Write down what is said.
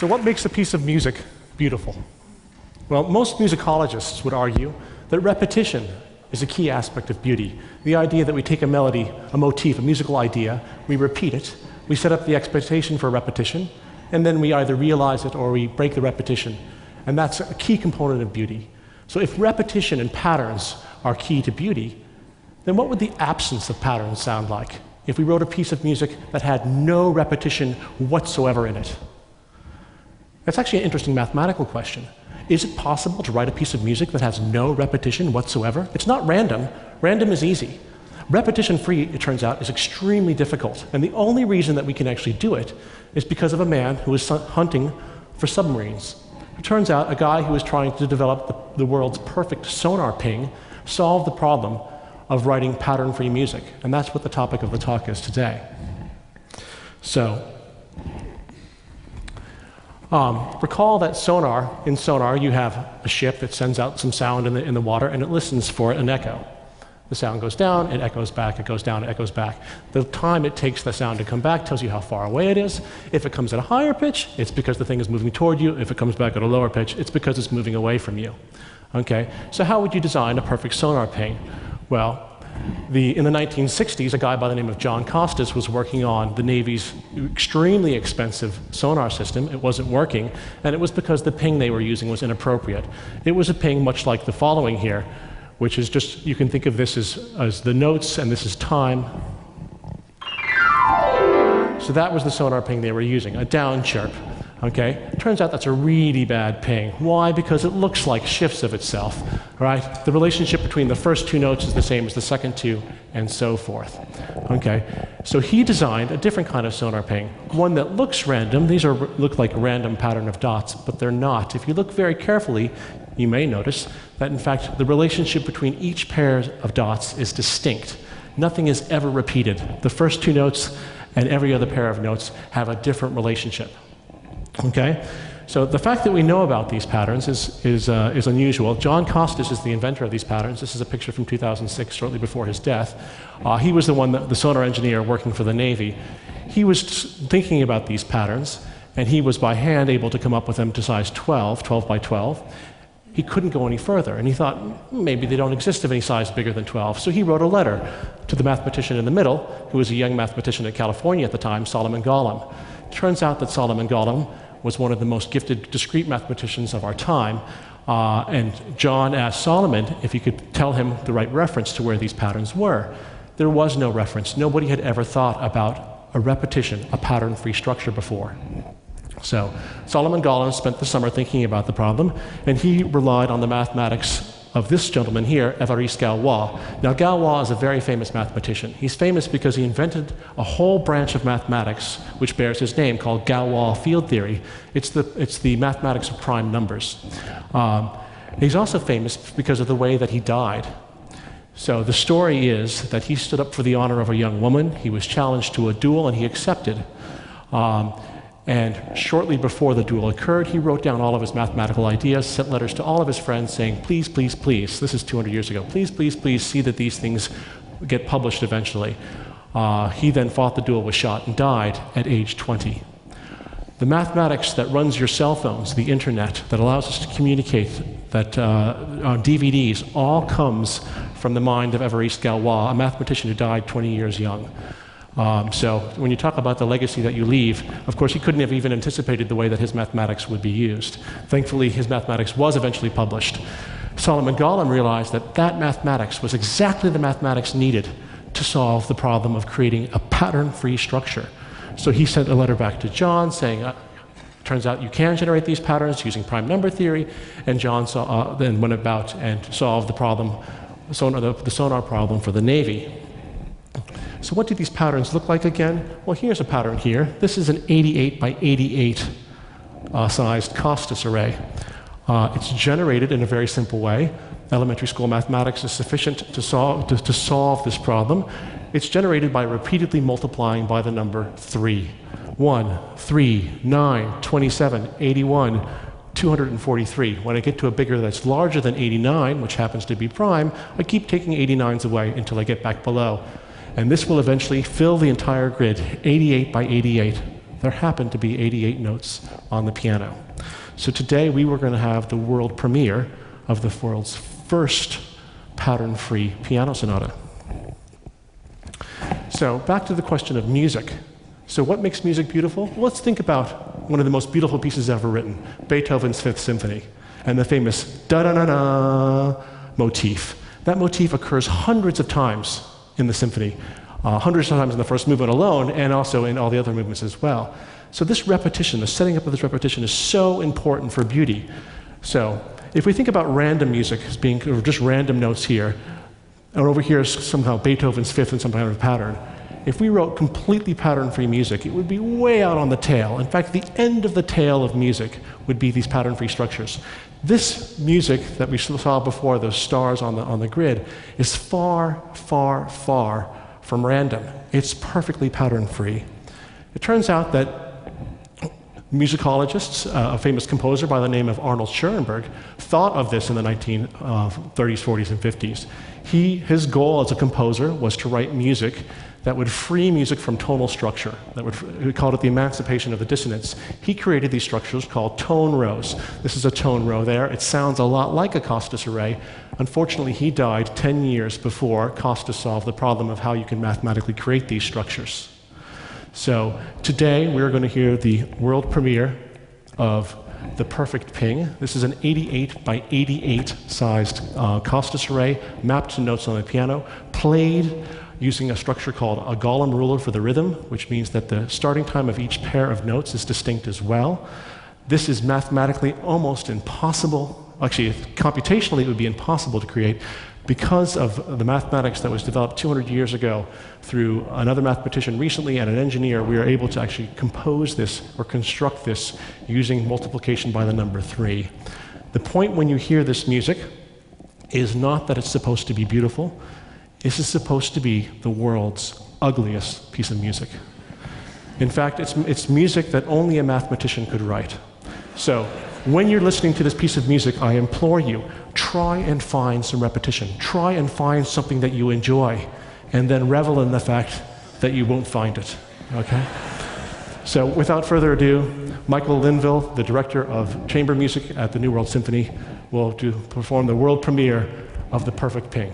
So, what makes a piece of music beautiful? Well, most musicologists would argue that repetition is a key aspect of beauty. The idea that we take a melody, a motif, a musical idea, we repeat it, we set up the expectation for repetition, and then we either realize it or we break the repetition. And that's a key component of beauty. So, if repetition and patterns are key to beauty, then what would the absence of patterns sound like if we wrote a piece of music that had no repetition whatsoever in it? That's actually an interesting mathematical question. Is it possible to write a piece of music that has no repetition whatsoever? It's not random. Random is easy. Repetition free, it turns out, is extremely difficult. And the only reason that we can actually do it is because of a man who was hunting for submarines. It turns out a guy who was trying to develop the, the world's perfect sonar ping solved the problem of writing pattern free music. And that's what the topic of the talk is today. So, um, recall that sonar, in sonar, you have a ship that sends out some sound in the, in the water and it listens for an echo. The sound goes down, it echoes back, it goes down, it echoes back. The time it takes the sound to come back tells you how far away it is. If it comes at a higher pitch, it's because the thing is moving toward you. If it comes back at a lower pitch, it's because it's moving away from you. Okay? So, how would you design a perfect sonar ping? Well, the, in the 1960s, a guy by the name of John Costas was working on the Navy's extremely expensive sonar system. It wasn't working, and it was because the ping they were using was inappropriate. It was a ping much like the following here, which is just, you can think of this as, as the notes, and this is time. So that was the sonar ping they were using, a down chirp. Okay? Turns out that's a really bad ping. Why? Because it looks like shifts of itself, right? The relationship between the first two notes is the same as the second two, and so forth. Okay? So he designed a different kind of sonar ping, one that looks random. These are look like a random pattern of dots, but they're not. If you look very carefully, you may notice that in fact the relationship between each pair of dots is distinct. Nothing is ever repeated. The first two notes and every other pair of notes have a different relationship. Okay? So the fact that we know about these patterns is, is, uh, is unusual. John Costas is the inventor of these patterns. This is a picture from 2006, shortly before his death. Uh, he was the one, that, the sonar engineer working for the Navy. He was thinking about these patterns, and he was by hand able to come up with them to size 12, 12 by 12. He couldn't go any further, and he thought hmm, maybe they don't exist of any size bigger than 12. So he wrote a letter to the mathematician in the middle, who was a young mathematician in California at the time, Solomon Golomb. Turns out that Solomon Golomb was one of the most gifted discrete mathematicians of our time. Uh, and John asked Solomon if he could tell him the right reference to where these patterns were. There was no reference. Nobody had ever thought about a repetition, a pattern free structure before. So Solomon Golomb spent the summer thinking about the problem, and he relied on the mathematics of this gentleman here, Évariste Galois. Now, Galois is a very famous mathematician. He's famous because he invented a whole branch of mathematics which bears his name called Galois field theory. It's the, it's the mathematics of prime numbers. Um, he's also famous because of the way that he died. So the story is that he stood up for the honor of a young woman. He was challenged to a duel and he accepted. Um, and shortly before the duel occurred, he wrote down all of his mathematical ideas, sent letters to all of his friends saying, please, please, please, this is 200 years ago, please, please, please see that these things get published eventually. Uh, he then fought the duel, was shot, and died at age 20. The mathematics that runs your cell phones, the internet, that allows us to communicate, that uh, on DVDs, all comes from the mind of Évariste Galois, a mathematician who died 20 years young. Um, so when you talk about the legacy that you leave, of course, he couldn't have even anticipated the way that his mathematics would be used. Thankfully, his mathematics was eventually published. Solomon Golomb realized that that mathematics was exactly the mathematics needed to solve the problem of creating a pattern-free structure. So he sent a letter back to John saying, uh, turns out you can generate these patterns using prime number theory, and John saw, uh, then went about and solved the problem, sonar, the, the sonar problem for the Navy. So what do these patterns look like again? Well, here's a pattern here. This is an 88 by 88 uh, sized Costas array. Uh, it's generated in a very simple way. Elementary school mathematics is sufficient to solve, to, to solve this problem. It's generated by repeatedly multiplying by the number 3. 1, 3, 9, 27, 81, 243. When I get to a bigger that's larger than 89, which happens to be prime, I keep taking 89s away until I get back below. And this will eventually fill the entire grid, 88 by 88, there happened to be 88 notes on the piano. So today we were going to have the world premiere of the world's first pattern free piano sonata. So, back to the question of music. So, what makes music beautiful? Well, let's think about one of the most beautiful pieces ever written Beethoven's Fifth Symphony and the famous da da da da motif. That motif occurs hundreds of times in the symphony, uh, hundreds of times in the first movement alone, and also in all the other movements as well. So, this repetition, the setting up of this repetition, is so important for beauty. So, if we think about random music as being just random notes here, and over here is somehow Beethoven's fifth and some kind of pattern. If we wrote completely pattern free music, it would be way out on the tail. In fact, the end of the tail of music would be these pattern free structures. This music that we saw before, those stars on the, on the grid, is far, far, far from random. It's perfectly pattern free. It turns out that musicologists, uh, a famous composer by the name of Arnold Schoenberg, thought of this in the 1930s, uh, 40s, and 50s. He, his goal as a composer was to write music that would free music from tonal structure. That would, we called it the emancipation of the dissonance. He created these structures called tone rows. This is a tone row there. It sounds a lot like a Costas array. Unfortunately, he died 10 years before Costas solved the problem of how you can mathematically create these structures. So today we're going to hear the world premiere of the perfect ping. This is an 88 by 88 sized uh, Costas array mapped to notes on the piano, played using a structure called a Golomb ruler for the rhythm, which means that the starting time of each pair of notes is distinct as well. This is mathematically almost impossible. Actually, computationally, it would be impossible to create because of the mathematics that was developed 200 years ago through another mathematician recently and an engineer, we are able to actually compose this or construct this using multiplication by the number three. The point when you hear this music is not that it's supposed to be beautiful, this is supposed to be the world's ugliest piece of music. In fact, it's, it's music that only a mathematician could write. So, when you're listening to this piece of music, I implore you, try and find some repetition. Try and find something that you enjoy, and then revel in the fact that you won't find it. Okay? So, without further ado, Michael Linville, the director of chamber music at the New World Symphony, will do, perform the world premiere of The Perfect Ping.